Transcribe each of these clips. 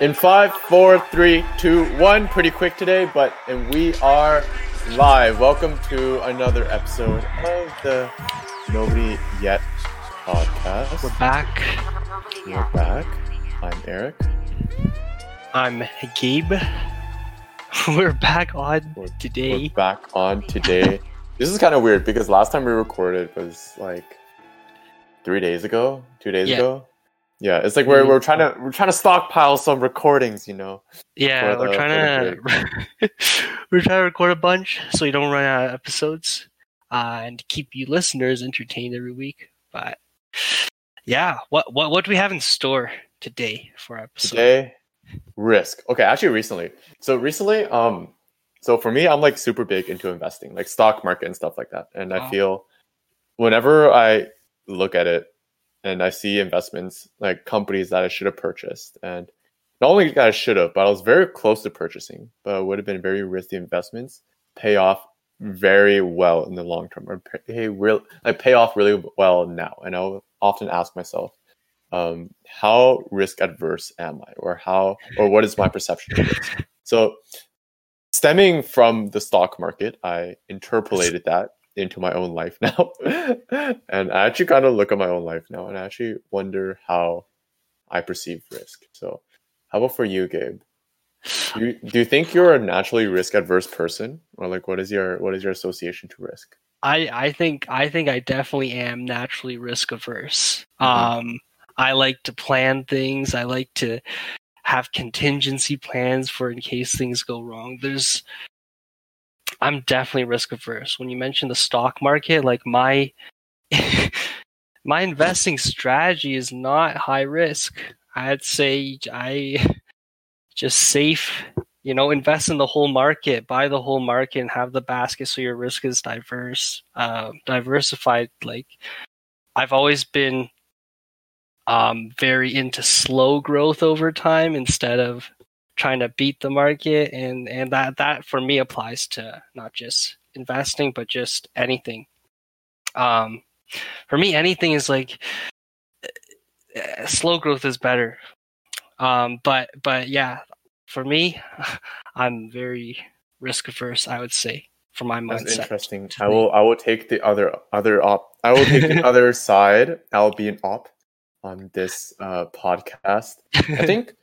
In five, four, three, two, one. Pretty quick today, but and we are live. Welcome to another episode of the Nobody Yet podcast. We're back. We're back. I'm Eric. I'm Gabe. We're back on We're, today. We're back on today. this is kind of weird because last time we recorded was like three days ago, two days Yeah. ago. Yeah, it's like we're, we're trying to we're trying to stockpile some recordings, you know. yeah, for we're trying to we're trying to record a bunch so you don't run out of episodes uh, and keep you listeners entertained every week. But yeah, what what what do we have in store today for our episode? Today, risk. Okay, actually, recently. So recently, um, so for me, I'm like super big into investing, like stock market and stuff like that. And I feel whenever I look at it and I see investments like companies that I should have purchased, and not only that I should have, but I was very close to purchasing, but would have been very risky investments, pay off very well in the long term, or pay real like pay off really well now. And I'll often ask myself, um, how risk adverse am I, or how, or what is my perception of risk? So, stemming from the stock market, I interpolated that into my own life now, and I actually kind of look at my own life now, and I actually wonder how I perceive risk. So, how about for you, Gabe? Do you, do you think you're a naturally risk adverse person, or like what is your what is your association to risk? I I think I think I definitely am naturally risk averse. Mhm. Um, I like to plan things. I like to have contingency plans for in case things go wrong. There's I'm definitely risk averse. When you mention the stock market, like my my investing strategy is not high risk. I'd say I just safe, you know, invest in the whole market, buy the whole market and have the basket so your risk is diverse, uh, diversified. Like I've always been um, very into slow growth over time instead of trying to beat the market and and that that for me applies to not just investing but just anything um for me anything is like uh, slow growth is better um but but yeah for me i'm very risk averse i would say for my That's mindset interesting. I will I will take the other other op. I will take the other side. I'll be an op on this uh, podcast. I think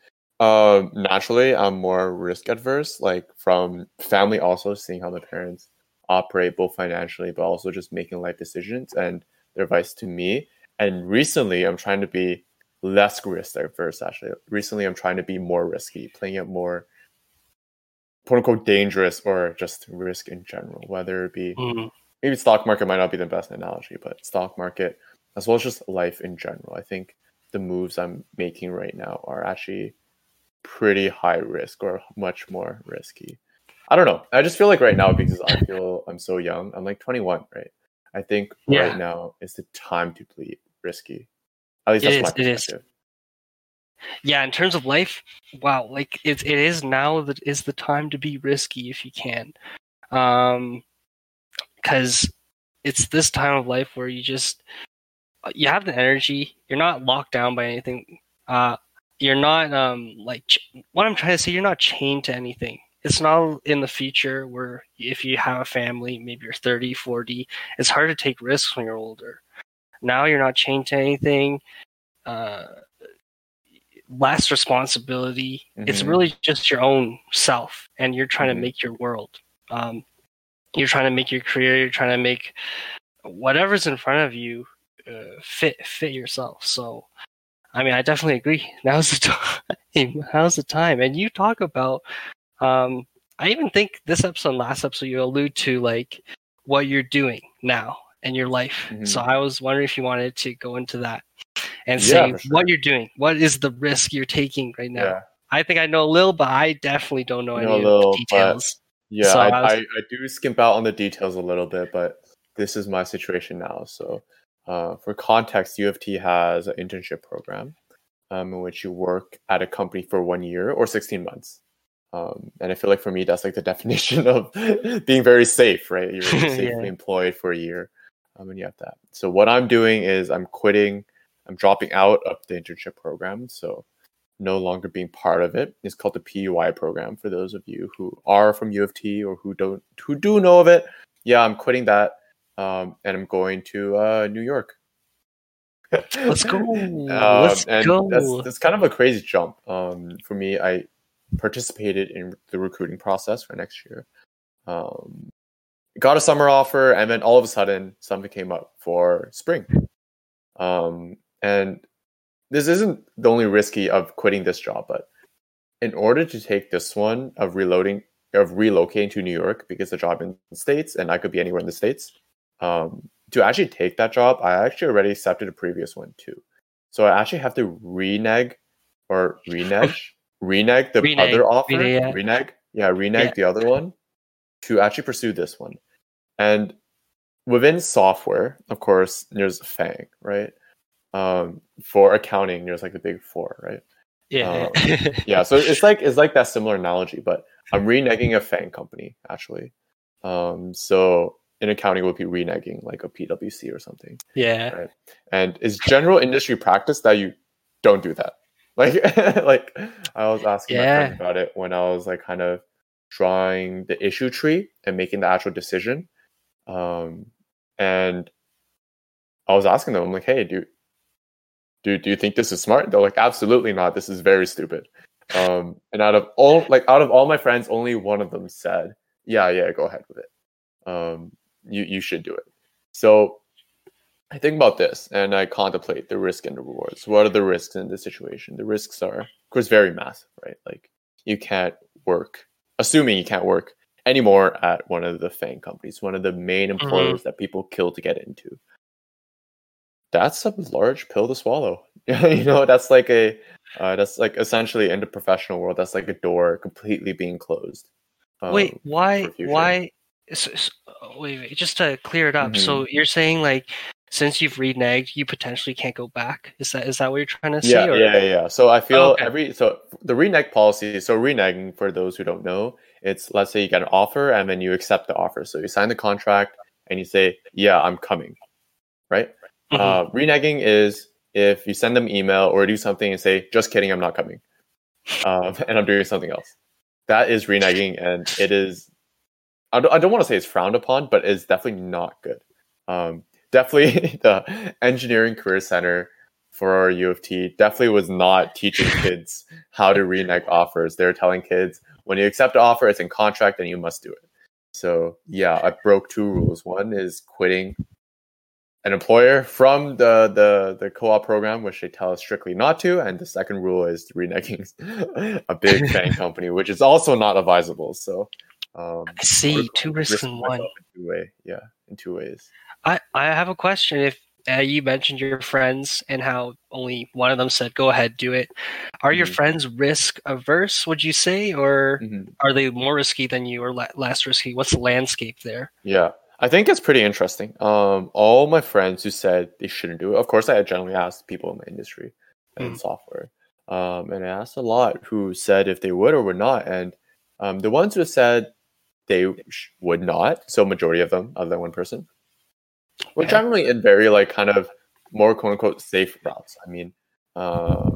um, naturally I'm more risk adverse, like from family also seeing how my parents operate both financially, but also just making life decisions and their advice to me. And recently, I'm trying to be less risk adverse. Actually, recently I'm trying to be more risky, playing it more quote unquote dangerous or just risk in general, whether it be Mm, maybe stock market might not be the best analogy, but stock market as well as just life in general. I think the moves I'm making right now are actually pretty high risk or much more risky. I don't know. I just feel like right now because I feel I'm so young. I'm like 21, right? I think Yeah. right now is the time to be risky. At least It that's is, my perspective. yeah in terms of life wow like it, it is now that is the time to be risky if you can um because it's this time of life where you just you have the energy you're not locked down by anything uh you're not um like ch- what i'm trying to say you're not chained to anything it's not in the future where if you have a family maybe you're 30 40 it's hard to take risks when you're older now you're not chained to anything uh less responsibility. It's Mhm. really just your own self, and you're trying Mhm. to make your world. Um, you're trying to make your career. You're trying to make whatever's in front of you uh, fit fit yourself. So, I mean, I definitely agree. Now's the time. Now's the time. And you talk about. Um, I even think this episode, and last episode, you allude to like what you're doing now in your life. Mhm. So I was wondering if you wanted to go into that and Yeah, say sure. what you're doing. What is the risk you're taking right now? Yeah. I think I know a little, but I definitely don't know You any know a of little, the details. Yeah, So I, I was- I, I do skimp out on the details a little bit, but this is my situation now. So, uh, for context, U of T has an internship program um, in which you work at a company for one year or 16 months. Um, and I feel like for me, that's like the definition of being very safe, right? You're safely Yeah. employed for a year um, and you have that. So, what I'm doing is I'm quitting, I'm dropping out of the internship program. So, no longer being part of it. It's called the PEY program. For those of you who are from U of T or who don't who do know of it, yeah, I'm quitting that, um, and I'm going to uh, New York. Let's go. Um, Let's go. That's, that's kind of a crazy jump. Um, for me, I participated in the recruiting process for next year. Um, got a summer offer, and then all of a sudden, something came up for spring. Um, and this isn't the only risky of quitting this job, but in order to take this one of reloading of relocating to New York because the job in the states and I could be anywhere in the states. Um, to actually take that job, I actually already accepted a previous one too. So I actually have to renege or renege renege the Renege, other offer. renege, yeah. Renege, yeah, renege Yeah. the other one to actually pursue this one. And within software, of course, there's a FANG, right? Um, for accounting, there's like the big four, right? yeah. yeah so it's like it's like that similar analogy but i'm reneging a FANG company actually um so in accounting would be reneging like a pwc or something yeah. right? And it's general industry practice that you don't do that? Like like i was asking my Yeah. about it when i was like kind of drawing the issue tree and making the actual decision. Um and i was asking them i'm like hey do do, do you think this is smart? They're like absolutely not. This is very stupid. Um and out of all like out of all my friends only one of them said yeah yeah go ahead with it. Um you you should do it so I think about this and I contemplate the risk and the rewards. What are the risks in this situation? The risks are, of course, very massive, right? Like you can't work, assuming you can't work anymore at one of the FANG companies, one of the main employers that people kill to get into. That's a large pill to swallow. you know, that's like a, uh, that's like essentially in the professional world, that's like a door completely being closed. um, wait, why? Why? S s- oh, wait, wait. Just to clear it up. Mm-hmm. So you're saying like, since you've reneged, you potentially can't go back. Is that is that what you're trying to yeah, say? or- yeah, yeah, yeah. So I feel Oh, okay. every so the renege policy. So reneging, for those who don't know, it's let's say you get an offer and then you accept the offer. So you sign the contract and you say, "Yeah, I'm coming," right? Mhm. Uh, reneging is if you send them email or do something and say, "Just kidding, I'm not coming," um, and I'm doing something else. That is reneging, and it is. I don't, I don't want to say it's frowned upon, but it's definitely not good. Um, definitely, the engineering career center for our U of T definitely was not teaching kids how to renege offers. They were telling kids when you accept an offer, it's in contract and you must do it. So yeah, I broke two rules. One is quitting an employer from the the the co-op program, which they tell us strictly not to, and the second rule is reneging a big FANG company, which is also not advisable. So um, I see. Two risks in one. in two way, yeah, in two ways. I, I have a question. If uh, you mentioned your friends and how only one of them said, "Go ahead, do it," are your Mhm. friends risk averse? Would you say, or Mhm. are they more risky than you, or le- less risky? What's the landscape there? Yeah, I think it's pretty interesting. Um, all my friends who said they shouldn't do it. Of course, I generally asked people in the industry and Mm. software, um, and I asked a lot who said if they would or would not. And um, the ones who said they would not, so majority of them, other than one person, were generally in very like kind of more quote unquote safe routes. I mean, uh,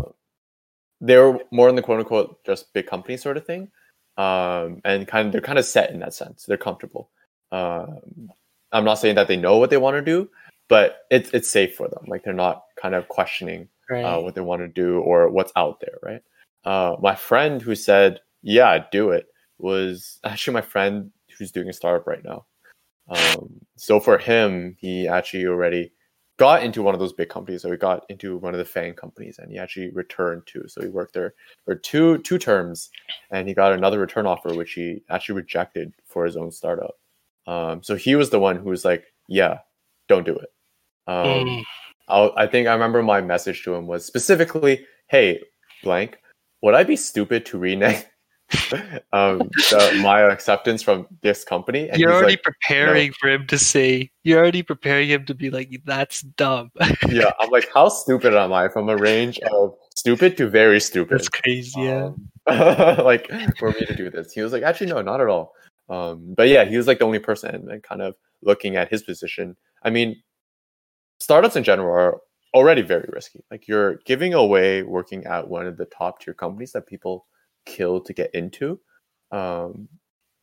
they were more in the quote unquote just big company sort of thing, um, and kind of they're kind of set in that sense. They're comfortable. Um, I'm not saying that they know what they want to do, but it's it's safe for them. Like they're not kind of questioning Right. uh, what they want to do or what's out there, right? Uh, my friend who said, "Yeah, do it," was actually my friend who's doing a startup right now. Um, so for him, he actually already got into one of those big companies. So he got into one of the FANG companies, and he actually returned to. So he worked there for two two terms, and he got another return offer, which he actually rejected for his own startup. Um, so he was the one who was like, "Yeah, don't do it." Um, Mm, I'll, I think I remember my message to him was specifically, "Hey, blank, would I be stupid to renege um, the, my acceptance from this company?" And you're already like, preparing for him to say. You're already preparing him to be like, "That's dumb." "Yeah." I'm like, "How stupid am I?" From a range of stupid to very stupid. That's crazy. Yeah. Um, like for me to do this, he was like, "Actually, no, not at all." Um, but yeah, he was like the only person, and kind of looking at his position. I mean, startups in general are already very risky. Like you're giving away working at one of the top tier companies that people kill to get into. Um,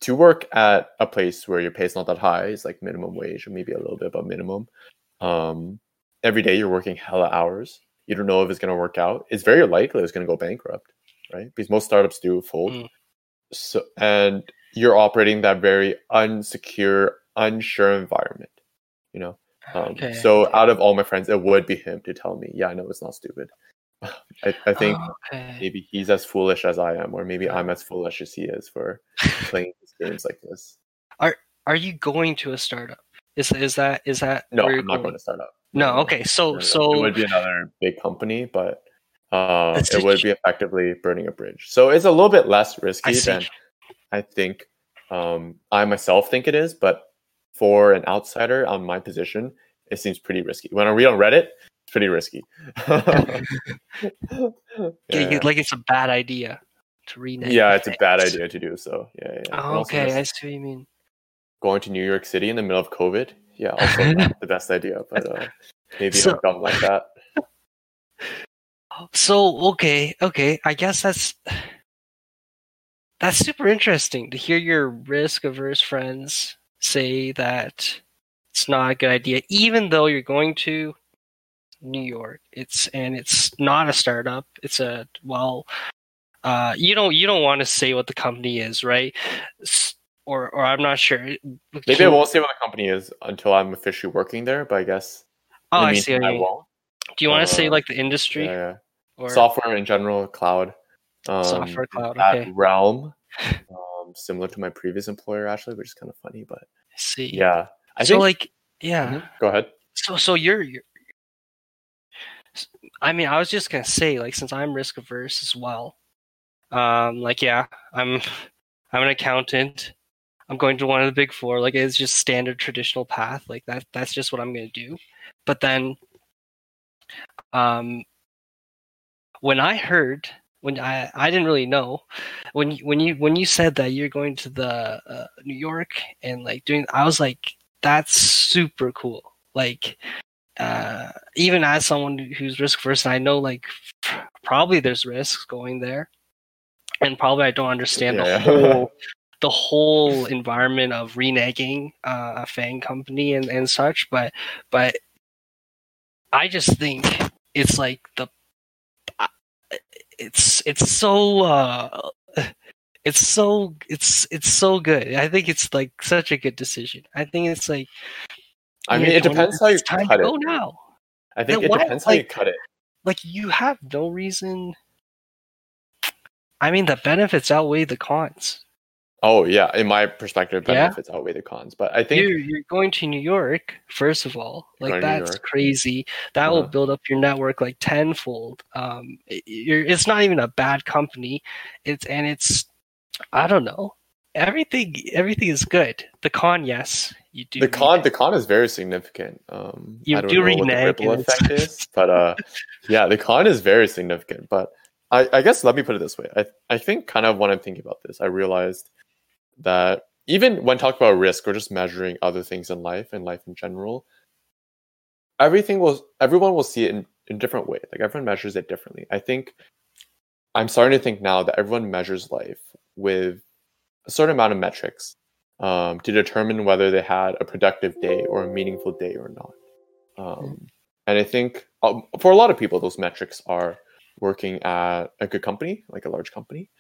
to work at a place where your pay is not that high, it's like minimum wage or maybe a little bit above minimum. Um, every day you're working hella hours. You don't know if it's going to work out. It's very likely it's going to go bankrupt, right? Because most startups do fold. Mm. So, and you're operating that very unsecure, unsure environment. You know, um, Okay. so out of all my friends, it would be him to tell me, yeah, I know it's not stupid. I, I think Oh, okay. maybe he's as foolish as I am, or maybe I'm as foolish as he is for playing these games like this. Are Are you going to a startup? Is is that is that No, I'm not going to start up. No, okay. So so it would be another big company, but uh, it would be effectively burning a bridge. So it's a little bit less risky I than I think um, I myself think it is. But for an outsider on my position, it seems pretty risky. When I read on Reddit, pretty risky. Yeah, like it's a bad idea to renege. Yeah, it's a bad idea to do so. Yeah, yeah. Oh, okay, I see what you mean. going to New York City in the middle of COVID. Yeah, also not the best idea, but uh, maybe So- dumb like that. So okay, okay. I guess that's that's super interesting to hear your risk averse friends say that it's not a good idea, even though you're going to New York. It's and it's not a startup. It's a well, uh, you don't you don't want to say what the company is, right? Or or I'm not sure. Maybe I won't say what the company is until I'm officially working there, but I guess Oh, I see. meantime, I won't. Do you want to say uh, like the industry Yeah, yeah. or Software in general, cloud. Um, Software cloud, okay. realm, um, similar to my previous employer, actually, which is kind of funny, but I see? yeah. I so think. like yeah. Mhm. Go ahead. So so you're, you're I mean, I was just gonna say, like, since I'm risk averse as well, um, like, yeah, I'm, I'm an accountant. I'm going to one of the big four. Like, it's just standard traditional path. Like that. That's just what I'm gonna do. But then, um, when I heard, when I, I didn't really know, when you, when you, when you said that you're going to the uh, New York and like doing, I was like, that's super cool. Like, uh, even as someone who's risk averse, I know like probably there's risks going there, and probably I don't understand Yeah, the whole the whole environment of reneging uh, a FANG company and, and such. But but I just think it's like the it's it's so uh, it's so it's it's so good. I think it's like such a good decision. I think it's like I mean, it depends how you cut it. go now. I think Then it depends how you like- cut it. like you have no reason i mean the benefits outweigh the cons Oh yeah, in my perspective, Yeah. benefits outweigh the cons. But I think you're, you're going to new york first of all like going to New that's crazy that will Uh-huh. build up your network like tenfold um it- it's not even a bad company it's and it's i don't know everything everything is good the con yes you do the con the con is very significant. Um, You I don't do know what the ripple effect is, but uh, yeah, the con is very significant. But I, I guess let me put it this way: I I think kind of when I'm thinking about this, I realized that even when talking about risk or just measuring other things in life and life in general, everything will everyone will see it in in different way. Like everyone measures it differently. I think I'm starting to think now that everyone measures life with a certain amount of metrics um, to determine whether they had a productive day or a meaningful day or not. Um, and I think um, for a lot of people, those metrics are working at a good company, like a large company,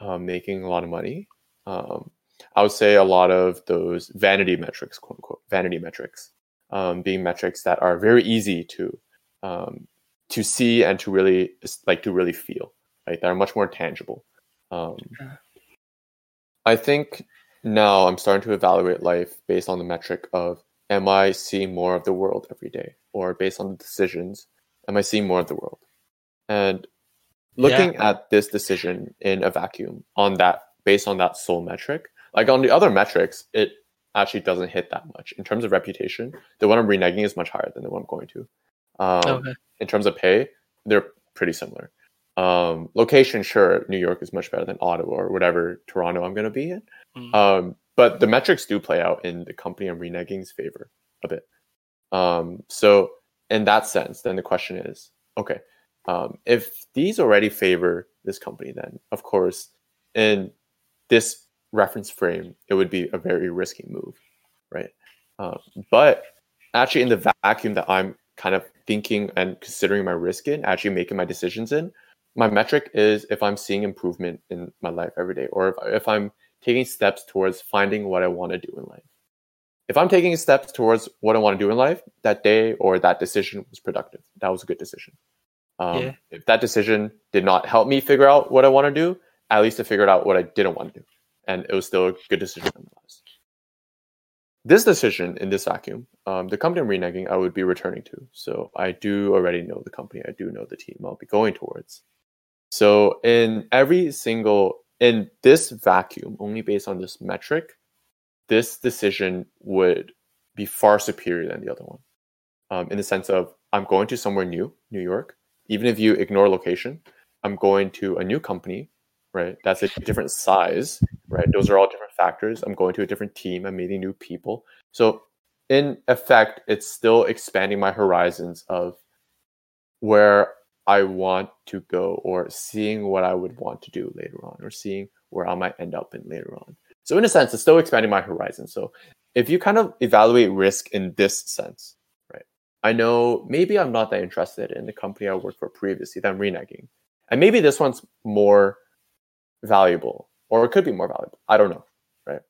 um, making a lot of money. Um, I would say a lot of those vanity metrics, quote unquote, vanity metrics, um, being metrics that are very easy to um, to see and to really like to really feel, right? That are much more tangible. Um. I think now I'm starting to evaluate life based on the metric of am I seeing more of the world every day, or based on the decisions, am I seeing more of the world? And looking at this decision in a vacuum on that based on that sole metric, like on the other metrics, it actually doesn't hit that much in terms of reputation. The one I'm reneging is much higher than the one I'm going to. Um, okay in terms of pay, they're pretty similar. Um, location, sure, New York is much better than Ottawa or whatever Toronto I'm going to be in. Mm. Um, but the metrics do play out in the company I'm reneging's favor a bit. Um, so in that sense, then the question is, okay, um, if these already favor this company, then of course, in this reference frame, it would be a very risky move, right? Uh, but actually, in the vacuum that I'm kind of thinking and considering my risk in, actually making my decisions in, my metric is if I'm seeing improvement in my life every day, or if, if I'm taking steps towards finding what I want to do in life. If I'm taking steps towards what I want to do in life, that day or that decision was productive. That was a good decision. Um, yeah. If that decision did not help me figure out what I want to do, at least I figured out what I didn't want to do. And it was still a good decision nonetheless. This decision in this vacuum, um, the company I'm reneging, I would be returning to. So I do already know the company. I do know the team I'll be going towards. So in every single in this vacuum, only based on this metric, this decision would be far superior than the other one. Um, in the sense of I'm going to somewhere new, New York. Even if you ignore location, I'm going to a new company, right? That's a different size, right? Those are all different factors. I'm going to a different team. I'm meeting new people. So in effect, it's still expanding my horizons of where I want to go or seeing what I would want to do later on or seeing where I might end up in later on. So in a sense, it's still expanding my horizon. So if you kind of evaluate risk in this sense, right? I know maybe I'm not that interested in the company I worked for previously that I'm reneging. And maybe this one's more valuable or it could be more valuable. I don't know, right?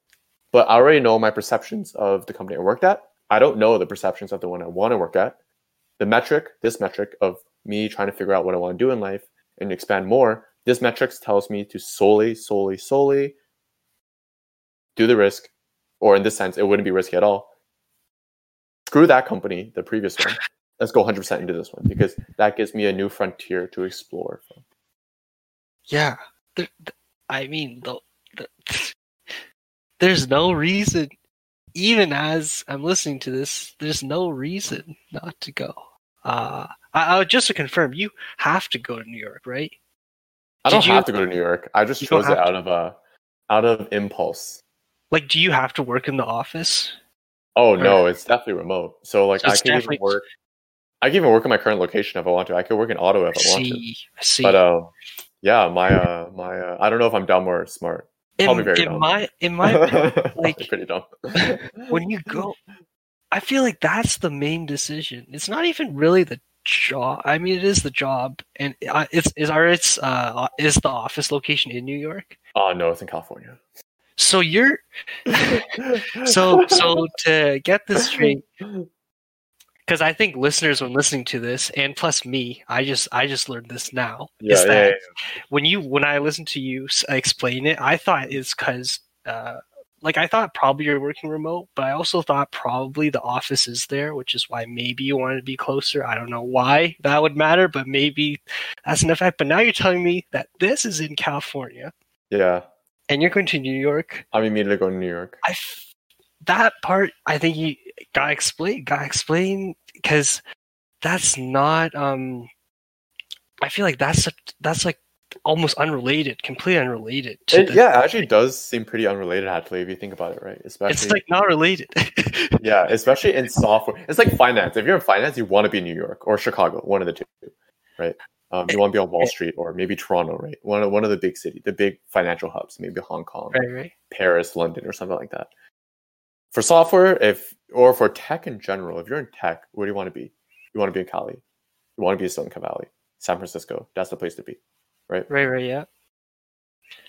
But I already know my perceptions of the company I worked at. I don't know the perceptions of the one I want to work at. The metric, this metric of me trying to figure out what I want to do in life and expand more, this metrics tells me to solely, solely, solely do the risk, or in this sense, it wouldn't be risky at all. Screw that company, the previous one. Let's go 100% into this one because that gives me a new frontier to explore. Yeah, the, the, I mean, the, there's no reason, even as I'm listening to this, there's no reason not to go. Uh, I, I, just to confirm, you have to go to New York, right? I don't have to go to New York. I just chose it out to. of a out of impulse. Like, do you have to work in the office? Oh or... no, it's definitely remote. So like, so I can definitely... even work. I can even work in my current location if I want to. I could work in Ottawa if I, I want to. I see. But uh, yeah, my uh, my uh, I don't know if I'm dumb or smart. Probably in, very in dumb. My in my like pretty dumb. when you go, I feel like that's the main decision. It's not even really the job. I mean, it is the job, and uh, it's is our it's uh is the office location in New York? Oh no, it's in California. So you're so so to get this straight, because I think listeners when listening to this, and plus me, I just I just learned this now. Yeah, is that yeah, yeah. when you when I listened to you explain it, I thought it's because uh, like I thought probably you're working remote, but I also thought probably the office is there, which is why maybe you wanted to be closer. I don't know why that would matter, but maybe that's an effect. But now you're telling me that this is in California. Yeah. And you're going to New York. I'm immediately going to New York. I that part I think you got to explain got to explain because that's not um I feel like that's a, that's like almost unrelated, completely unrelated. it, the, yeah, it actually does seem pretty unrelated actually if you think about it, right? Especially it's like not related. yeah, especially in software. It's like finance. If you're in finance, you want to be in New York or Chicago, one of the two, right? Um, you want to be on Wall Street or maybe Toronto, right? One of one of the big city, the big financial hubs, maybe Hong Kong, right, right. Paris, London, or something like that. For software, if or for tech in general, if you're in tech, where do you want to be? You want to be in Cali. You want to be in Silicon Valley, San Francisco. That's the place to be right? Right, right, yeah.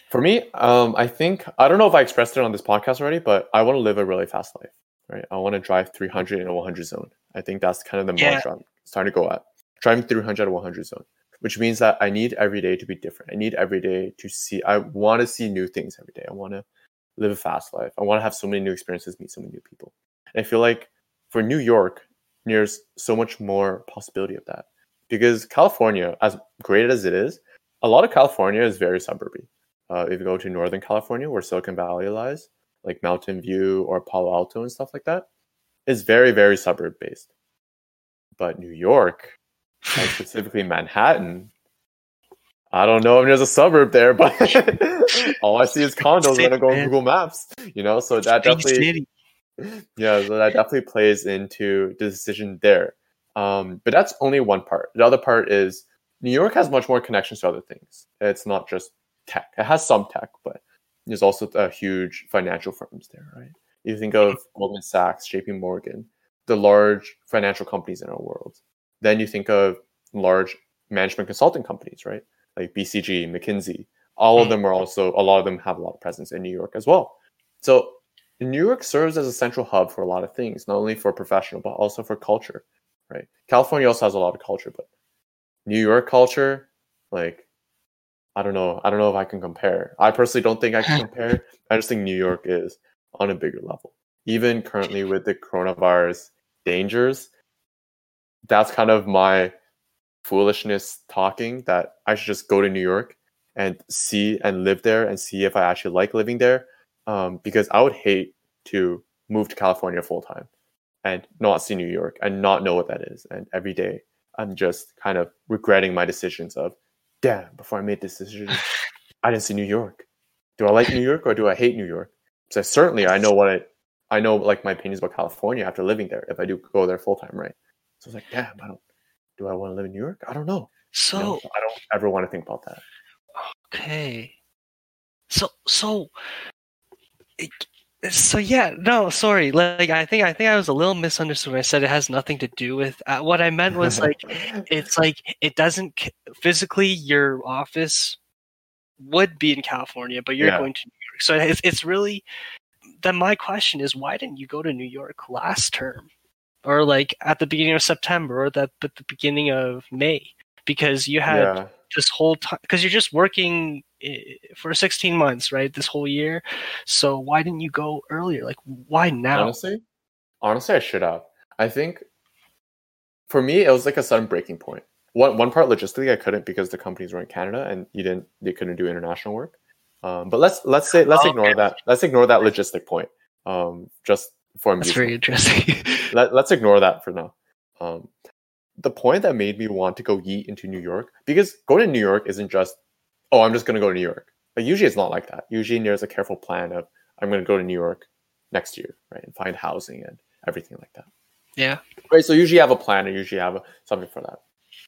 For me, um, I think I don't know if I expressed it on this podcast already, but I want to live a really fast life, right? I want to drive 300 in a 100 zone. I think that's kind of the yeah. mantra I'm starting to go at. Driving 300 to 100 zone, which means that I need every day to be different. I need every day to see. I want to see new things every day. I want to live a fast life. I want to have so many new experiences, meet so many new people. And I feel like for New York, there's so much more possibility of that because California, as great as it is, a lot of California is very suburby. Uh, if you go to Northern California, where Silicon Valley lies, like Mountain View or Palo Alto and stuff like that, is very, very suburb based. But New York, specifically Manhattan, I don't know if there's a suburb there, but all I see is condos when I go on Google Maps. You know, so that definitely, yeah, so that definitely plays into the decision there. Um, but that's only one part. The other part is New York has much more connections to other things. It's not just tech. It has some tech, but there's also a huge financial firms there, right? You think of mm-hmm. Goldman Sachs, JP Morgan, the large financial companies in our world. Then you think of large management consulting companies, right? Like BCG, McKinsey. All of mm-hmm. them are also, a lot of them have a lot of presence in New York as well. So New York serves as a central hub for a lot of things, not only for professional, but also for culture, right? California also has a lot of culture, but New York culture, like, I don't know. I don't know if I can compare. I personally don't think I can compare. I just think New York is on a bigger level. Even currently with the coronavirus dangers, that's kind of my foolishness talking that I should just go to New York and see and live there and see if I actually like living there. Um, because I would hate to move to California full time and not see New York and not know what that is. And every day I'm just kind of regretting my decisions of, damn, before I made this decision, I didn't see New York. Do I like New York or do I hate New York? So certainly I know what I, I know like my opinions about California after living there if I do go there full time, right? So it's like, damn, I don't, do I want to live in New York? I don't know. So you know, I don't ever want to think about that. Okay. So so so yeah, no, sorry. Like I think I think I was a little misunderstood when I said it has nothing to do with uh, what I meant was like it's like it doesn't physically your office would be in California, but you're yeah. going to New York. So it's it's really then my question is why didn't you go to New York last term? Or like at the beginning of September or that at the beginning of May because you had yeah. This whole time because you're just working eh, for 16 months, right? This whole year. So why didn't you go earlier? Like why now? Honestly, honestly, I should have. I think for me, it was like a sudden breaking point. One one part logistically, I couldn't because the companies were in Canada and you didn't they couldn't do international work. Um, but let's let's say let's oh, ignore okay. that. Let's ignore that logistic point. Um, just for me, That's very interesting. Let, let's ignore that for now. Um, the point that made me want to go yeet into New York because going to New York isn't just oh I'm just going to go to New York. But usually it's not like that. Usually there's a careful plan of I'm going to go to New York next year, right, and find housing and everything like that. Yeah. Right. So usually you have a plan or usually you have a, something for that.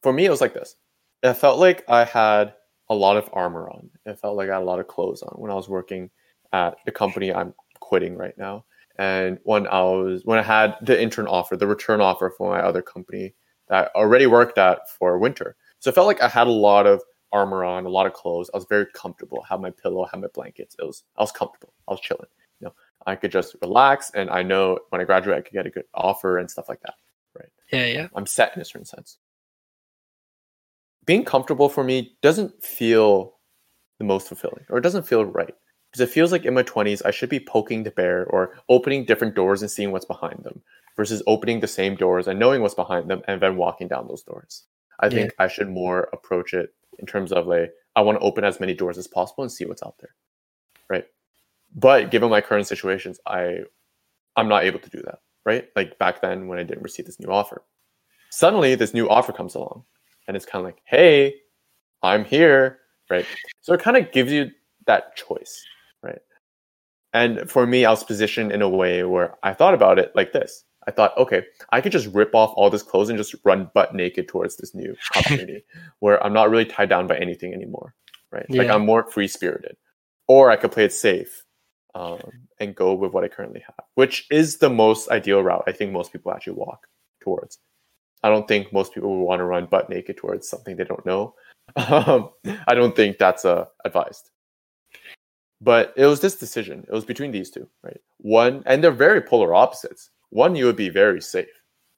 For me, it was like this. It felt like I had a lot of armor on. It felt like I had a lot of clothes on when I was working at the company I'm quitting right now. And when I was when I had the intern offer, the return offer for my other company that I already worked at for winter. So it felt like I had a lot of armor on, a lot of clothes. I was very comfortable. I had my pillow, I had my blankets. It was I was comfortable. I was chilling. You know, I could just relax and I know when I graduate I could get a good offer and stuff like that. Right. Yeah, yeah. I'm set in a certain sense. Being comfortable for me doesn't feel the most fulfilling or it doesn't feel right because it feels like in my 20s I should be poking the bear or opening different doors and seeing what's behind them versus opening the same doors and knowing what's behind them and then walking down those doors. I think yeah. I should more approach it in terms of like I want to open as many doors as possible and see what's out there. Right? But given my current situations, I I'm not able to do that, right? Like back then when I didn't receive this new offer. Suddenly this new offer comes along and it's kind of like, "Hey, I'm here." Right? So it kind of gives you that choice? And for me, I was positioned in a way where I thought about it like this. I thought, okay, I could just rip off all this clothes and just run butt naked towards this new opportunity where I'm not really tied down by anything anymore, right? Yeah. Like I'm more free spirited. Or I could play it safe um, and go with what I currently have, which is the most ideal route I think most people actually walk towards. I don't think most people would want to run butt naked towards something they don't know. Um, I don't think that's uh, advised. But it was this decision. It was between these two, right? One, and they're very polar opposites. One, you would be very safe,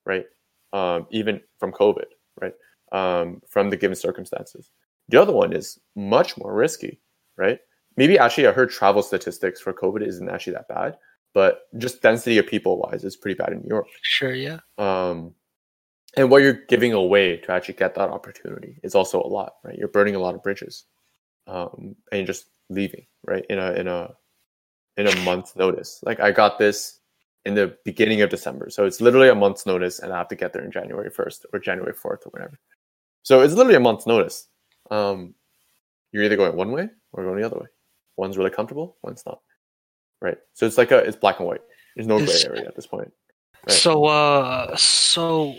right? Um, even from COVID, right? Um, from the given circumstances. The other one is much more risky, right? Maybe actually, I heard travel statistics for COVID isn't actually that bad, but just density of people wise is pretty bad in New York. Sure, yeah. Um, and what you're giving away to actually get that opportunity is also a lot, right? You're burning a lot of bridges, um, and you're just leaving right in a in a in a month's notice. Like I got this in the beginning of December, so it's literally a month's notice, and I have to get there in January first or January fourth or whatever. So it's literally a month's notice. Um, you're either going one way or going the other way. One's really comfortable, one's not. Right. So it's like a it's black and white. There's no gray area at this point. Right. So, uh, so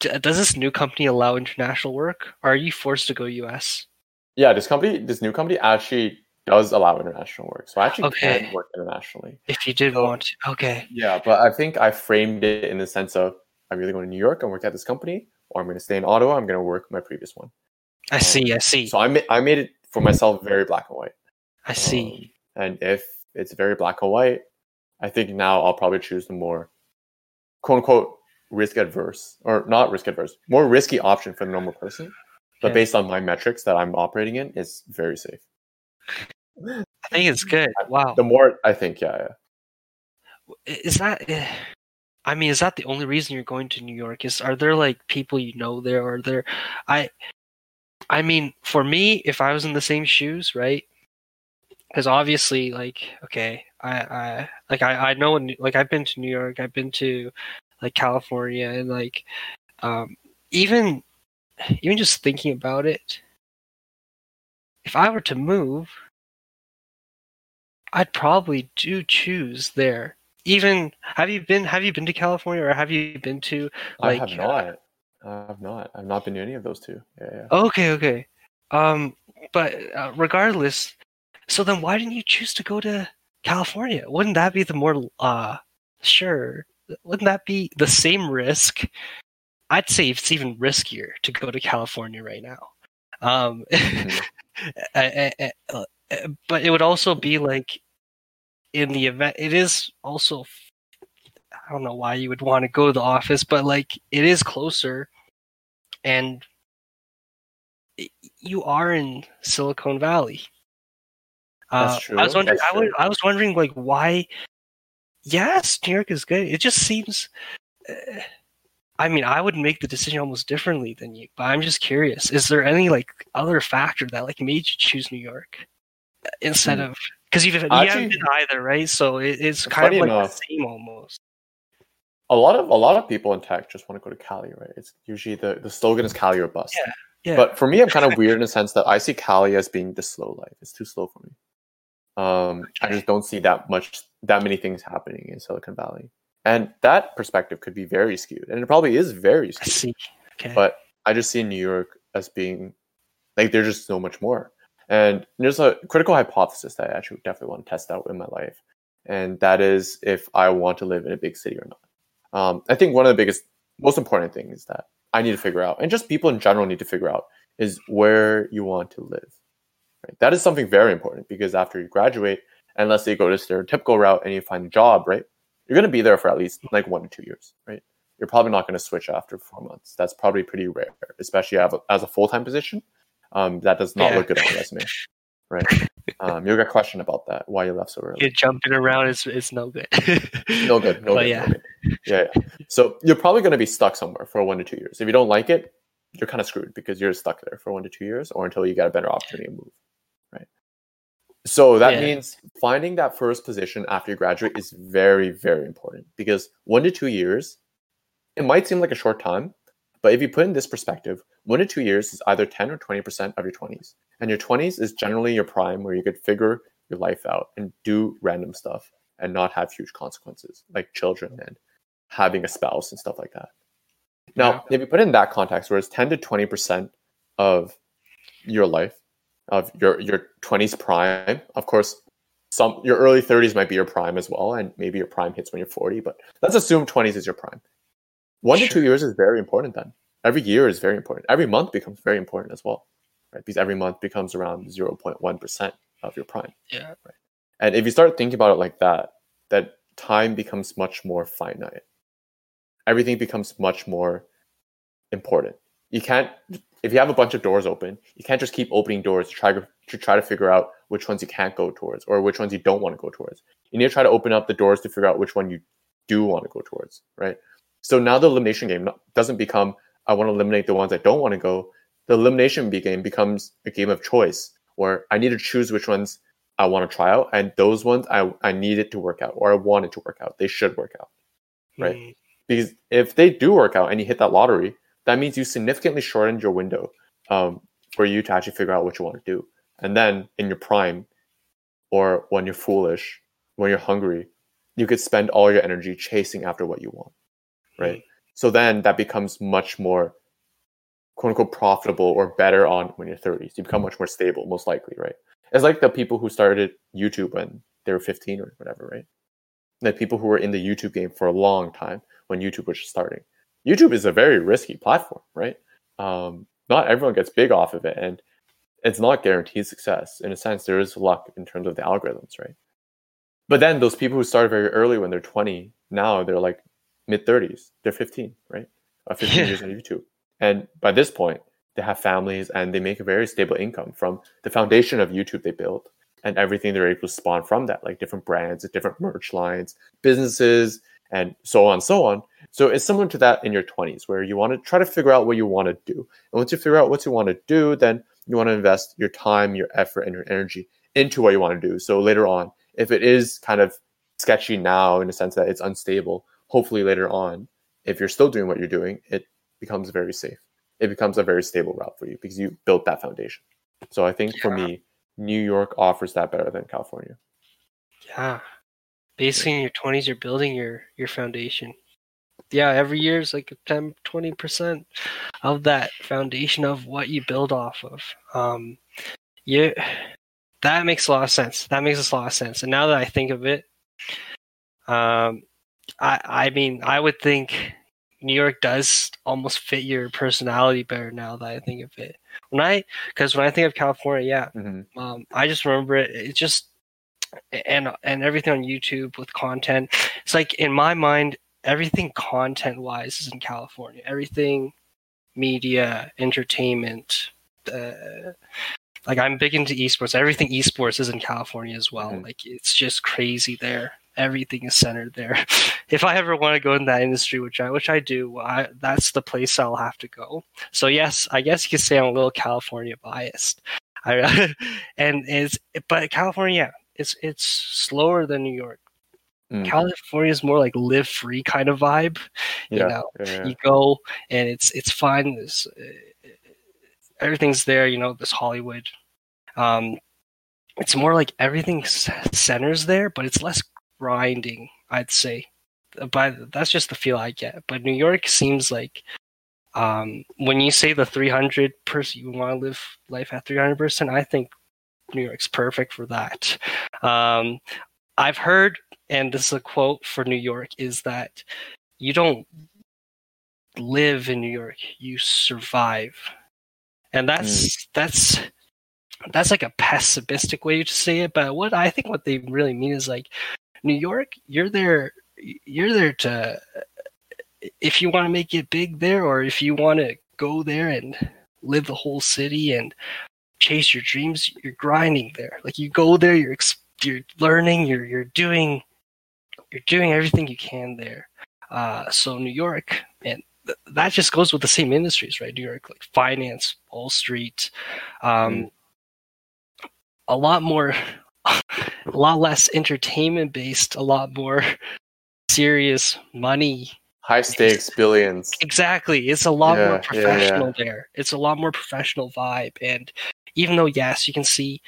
d- does this new company allow international work? Or are you forced to go U.S.? Yeah, this company, this new company actually does allow international work, so I actually Okay. can work internationally. If you did So- want to, okay. Yeah, but I think I framed it in the sense of I'm either going to New York and work at this company, or I'm going to stay in Ottawa. I'm going to work my previous one. I see. I see. So I ma- I made it for myself very black and white. I see. Um, and if it's very black and white, I think now I'll probably choose the more quote unquote risk adverse or not risk adverse, more risky option for the normal person. But based on my metrics that I'm operating in, it's very safe. I think it's good. Wow. The more I think, yeah, yeah. Is that? eh, I mean, is that the only reason you're going to New York? Is are there like people you know there? Are there? I. I mean, for me, if I was in the same shoes, right? Because obviously, like, okay, I, I, like, I, I know, like, I've been to New York, I've been to, like, California, and like, um, even, even just thinking about it, if I were to move, I'd probably do choose there. Even have you been have you been to California or have you been to like I have not. I have not. I've not been to any of those two. Yeah, yeah. Okay, okay. Um, but uh, regardless, so then why didn't you choose to go to California? Wouldn't that be the more uh sure? Wouldn't that be the same risk? I'd say it's even riskier to go to California right now. Um, Mhm. I- I- I- uh, but it would also be like in the event. It is also. I don't know why you would want to go to the office, but like it is closer, and you are in Silicon Valley. That's Uh, I was wondering. I was. I was wondering, like, why? Yes, New York is good. It just seems. Uh, I mean, I would make the decision almost differently than you, but I'm just curious. Is there any like other factor that like made you choose New York instead Hmm. of because you've you Actually- haven't been either, right? So it, it's kind of like enough- the same almost. A lot of a lot of people in tech just want to go to Cali, right? It's usually the, the slogan is Cali or bust. Yeah, yeah. But for me, I'm kind of weird in the sense that I see Cali as being the slow life. It's too slow for me. Um, I just don't see that much, that many things happening in Silicon Valley, and that perspective could be very skewed, and it probably is very skewed. I see. Okay. But I just see New York as being like there's just so much more. And there's a critical hypothesis that I actually definitely want to test out in my life, and that is if I want to live in a big city or not. Um, I think one of the biggest, most important things that I need to figure out, and just people in general need to figure out, is where you want to live. Right? That is something very important because after you graduate, unless you go to stereotypical route and you find a job, right? You're going to be there for at least like one to two years, right? You're probably not going to switch after four months. That's probably pretty rare, especially as a, full time position. Um, that does not Yeah. look good on your resume, right? Um, you'll get questioned about that. Why you left so early? You're jumping around is is no good. no good. No But good. yeah. no good. Yeah, yeah. So you're probably going to be stuck somewhere for one to two years. If you don't like it, you're kind of screwed because you're stuck there for one to two years, or until you get a better opportunity to move. So that Yeah. means finding that first position after you graduate is very, very important because one to two years, it might seem like a short time, but if you put in this perspective, one to two years is either 10 or 20% of your 20s. And your 20s is generally your prime where you could figure your life out and do random stuff and not have huge consequences like children and having a spouse and stuff like that. Now, if you put it in that context, where it's 10 to 20% of your life, of your, your 20s prime, of course, some your early 30s might be your prime as well, and maybe your prime hits when you're 40, but let's assume 20s is your prime. One to two years is very important then. Every year is very important. Every month becomes very important as well, right? Because every month becomes around 0.1% of your prime. yeah. Right? And if you start thinking about it like that, that time becomes much more finite. Everything becomes much more important. You can't if you have a bunch of doors open, you can't just keep opening doors to try to, to try to figure out which ones you can't go towards or which ones you don't want to go towards. You need to try to open up the doors to figure out which one you do want to go towards, right? So now the elimination game doesn't become I want to eliminate the ones I don't want to go. The elimination game becomes a game of choice where I need to choose which ones I want to try out, and those ones I, I need it to work out or I want it to work out. They should work out. Right. Mm, Because if they do work out and you hit that lottery, that means you significantly shortened your window um, for you to actually figure out what you want to do. And then in your prime, or when you're foolish, when you're hungry, you could spend all your energy chasing after what you want, right? Mm-hmm. So then that becomes much more quote unquote profitable or better on when you're 30s. You become much more stable, most likely, right? It's like the people who started YouTube when they were 15 or whatever, right? The people who were in the YouTube game for a long time when YouTube was starting. YouTube is a very risky platform, right? Um, not everyone gets big off of it, and it's not guaranteed success. In a sense, there is luck in terms of the algorithms, right? But then those people who started very early when they're 20, now they're like mid 30s, they're 15, right? Uh, 15 years on YouTube. And by this point, they have families and they make a very stable income from the foundation of YouTube they built and everything they're able to spawn from that, like different brands, different merch lines, businesses, and so on and so on. So it's similar to that in your 20s, where you want to try to figure out what you want to do. And once you figure out what you want to do, then you want to invest your time, your effort, and your energy into what you want to do. So later on, if it is kind of sketchy now in the sense that it's unstable, hopefully later on, if you're still doing what you're doing, it becomes very safe. It becomes a very stable route for you because you built that foundation. So I think yeah. for me, New York offers that better than California. Yeah. Basically in your 20s you're building your your foundation. Yeah, every year is like 10 20% of that foundation of what you build off of. Um you that makes a lot of sense. That makes a lot of sense. And now that I think of it, um I I mean, I would think New York does almost fit your personality better now that I think of it. When I, because when I think of California, yeah, mm-hmm. um, I just remember it. It's just and and everything on YouTube with content. It's like in my mind, everything content wise is in California. Everything media, entertainment. Uh, like I'm big into esports. Everything esports is in California as well. Mm-hmm. Like it's just crazy there everything is centered there. if I ever want to go in that industry, which I which I do, I, that's the place I'll have to go. So yes, I guess you could say I'm a little California biased. I, and it's but California, it's it's slower than New York. Mm. California is more like live free kind of vibe. You know, yeah, yeah. you go and it's it's fun. There's, uh, everything's there. You know, this Hollywood. Um, it's more like everything centers there, but it's less grinding, I'd say. But that's just the feel I get. But New York seems like um, when you say the 300 person, you want to live life at 300 percent. I think New York's perfect for that. Um, I've heard, and this is a quote for New York, is that you don't live in New York, you survive, and that's mm. that's that's like a pessimistic way to say it. But what I think what they really mean is like New York, you're there. You're there to if you want to make it big there, or if you want to go there and live the whole city and chase your dreams. You're grinding there. Like you go there, you're you're learning. You're you're doing you're doing everything you can there. Uh, so New York, and th- that just goes with the same industries, right? New York, like finance, Wall Street, um, mm. a lot more a lot less entertainment based, a lot more serious money. High stakes, billions. Exactly. It's a lot yeah, more professional yeah, yeah. there. It's a lot more professional vibe. And even though, yes, you can see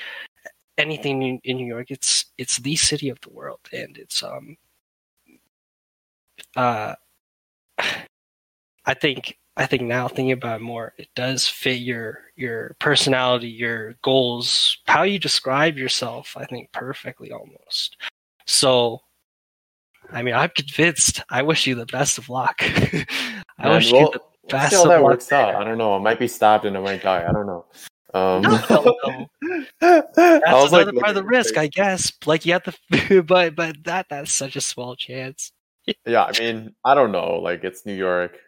anything in, in New York, it's it's the city of the world. And it's um uh I think I think now thinking about it more, it does fit your your personality, your goals, how you describe yourself. I think perfectly almost. So, I mean, I'm convinced. I wish you the best of luck. I wish well, you the best. See how that works out. I don't know. I might be stabbed and I might die. I don't know. Um, no, no, no. That's another like, part of the risk, I guess. Like you have to, but but that that's such a small chance. Yeah, I mean, I don't know. Like it's New York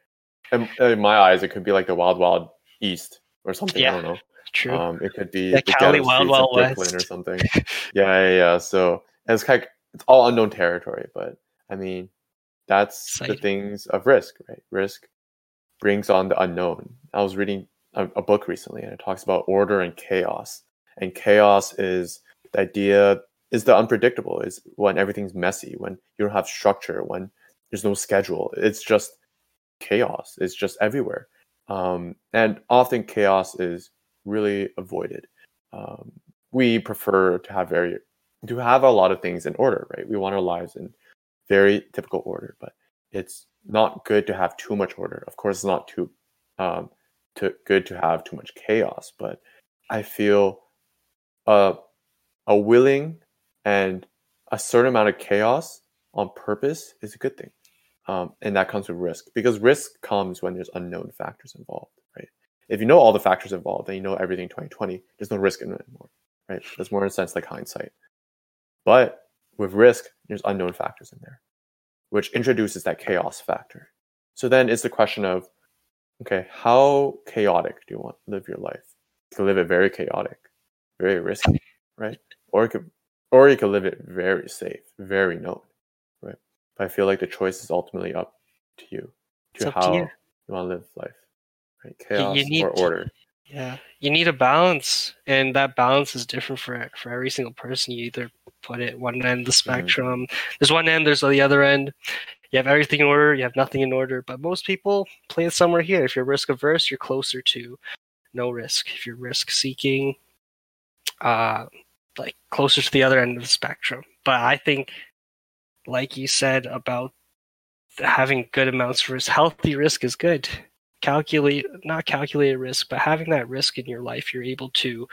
in, in, my eyes, it could be like the Wild Wild East or something. Yeah, I don't know. True. Um, it could be the, the Cali Wild Wild West or something. yeah, yeah, yeah. So it's kind of, it's all unknown territory, but I mean, that's Exciting. the things of risk, right? Risk brings on the unknown. I was reading a, a book recently, and it talks about order and chaos. And chaos is the idea is the unpredictable is when everything's messy when you don't have structure when there's no schedule it's just chaos It's just everywhere. Um, and often chaos is really avoided. Um, we prefer to have very to have a lot of things in order, right? We want our lives in very typical order, but it's not good to have too much order. Of course, it's not too um, to, good to have too much chaos, but I feel uh, a willing and a certain amount of chaos on purpose is a good thing. Um, and that comes with risk because risk comes when there's unknown factors involved, right? If you know all the factors involved and you know everything 2020, there's no risk anymore, right? There's more in a sense like hindsight. But with risk, there's unknown factors in there, which introduces that chaos factor. So then it's the question of, okay, how chaotic do you want to live your life? You can live it very chaotic, very risky, right? Or you could, or you could live it very safe, very known? But I feel like the choice is ultimately up to you, to how to you. you. want to live life, right? Chaos you, you or order. Yeah, you need a balance, and that balance is different for for every single person. You either put it one end of the mm-hmm. spectrum. Mm-hmm. There's one end. There's the other end. You have everything in order. You have nothing in order. But most people play it somewhere here. If you're risk averse, you're closer to no risk. If you're risk seeking, uh, like closer to the other end of the spectrum. But I think, like you said about having good amounts of risk, healthy risk is good. Calculate, not calculated risk, but having that risk in your life, you're able to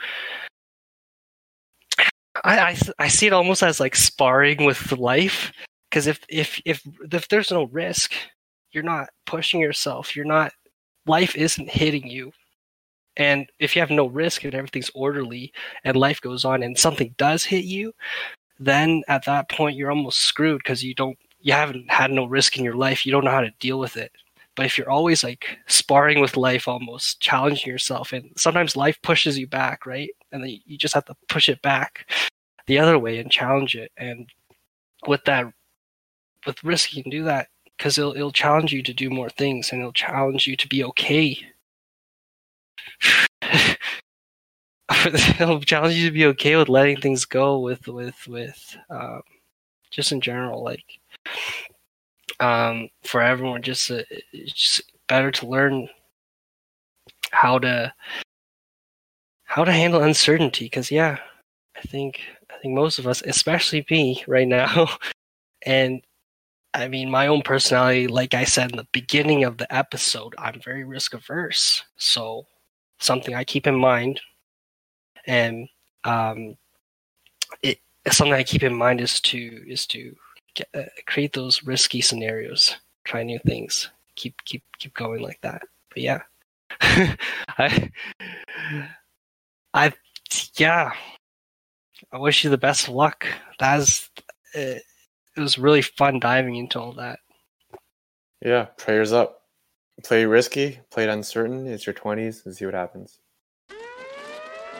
I, I, I see it almost as like sparring with life because if if if if there's no risk, you're not pushing yourself. You're not life isn't hitting you. And if you have no risk and everything's orderly and life goes on and something does hit you, then at that point you're almost screwed because you don't you haven't had no risk in your life. You don't know how to deal with it. But if you're always like sparring with life almost, challenging yourself and sometimes life pushes you back, right? And then you just have to push it back the other way and challenge it. And with that, with risk, you can do that because it'll it'll challenge you to do more things and it'll challenge you to be okay. it'll challenge you to be okay with letting things go with with with um, just in general like um, for everyone just uh, it's just better to learn how to how to handle uncertainty because yeah i think I think most of us, especially me right now, and I mean, my own personality, like I said in the beginning of the episode, I'm very risk averse. So, something I keep in mind, and um, it something I keep in mind is to is to get, uh, create those risky scenarios, try new things, keep keep keep going like that. But yeah, I I yeah, I wish you the best of luck. That's it, it was really fun diving into all that. Yeah, prayers up. Play risky, play it uncertain. It's your 20s and see what happens.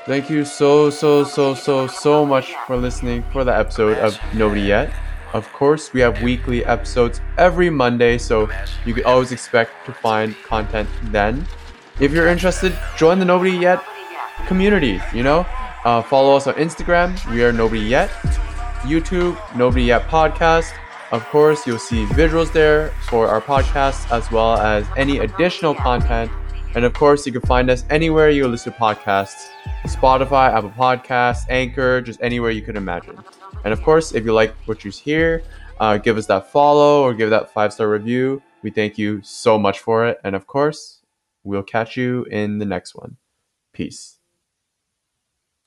Thank you so, so, so, so, so much for listening for the episode of Nobody Yet. Of course, we have weekly episodes every Monday, so you can always expect to find content then. If you're interested, join the Nobody Yet community, you know? Uh, follow us on Instagram. We are Nobody Yet. YouTube, Nobody Yet Podcast. Of course, you'll see visuals there for our podcast as well as any additional content. And of course, you can find us anywhere you listen to podcasts Spotify, Apple Podcasts, Anchor, just anywhere you could imagine. And of course, if you like what you hear, uh, give us that follow or give that five star review. We thank you so much for it. And of course, we'll catch you in the next one. Peace.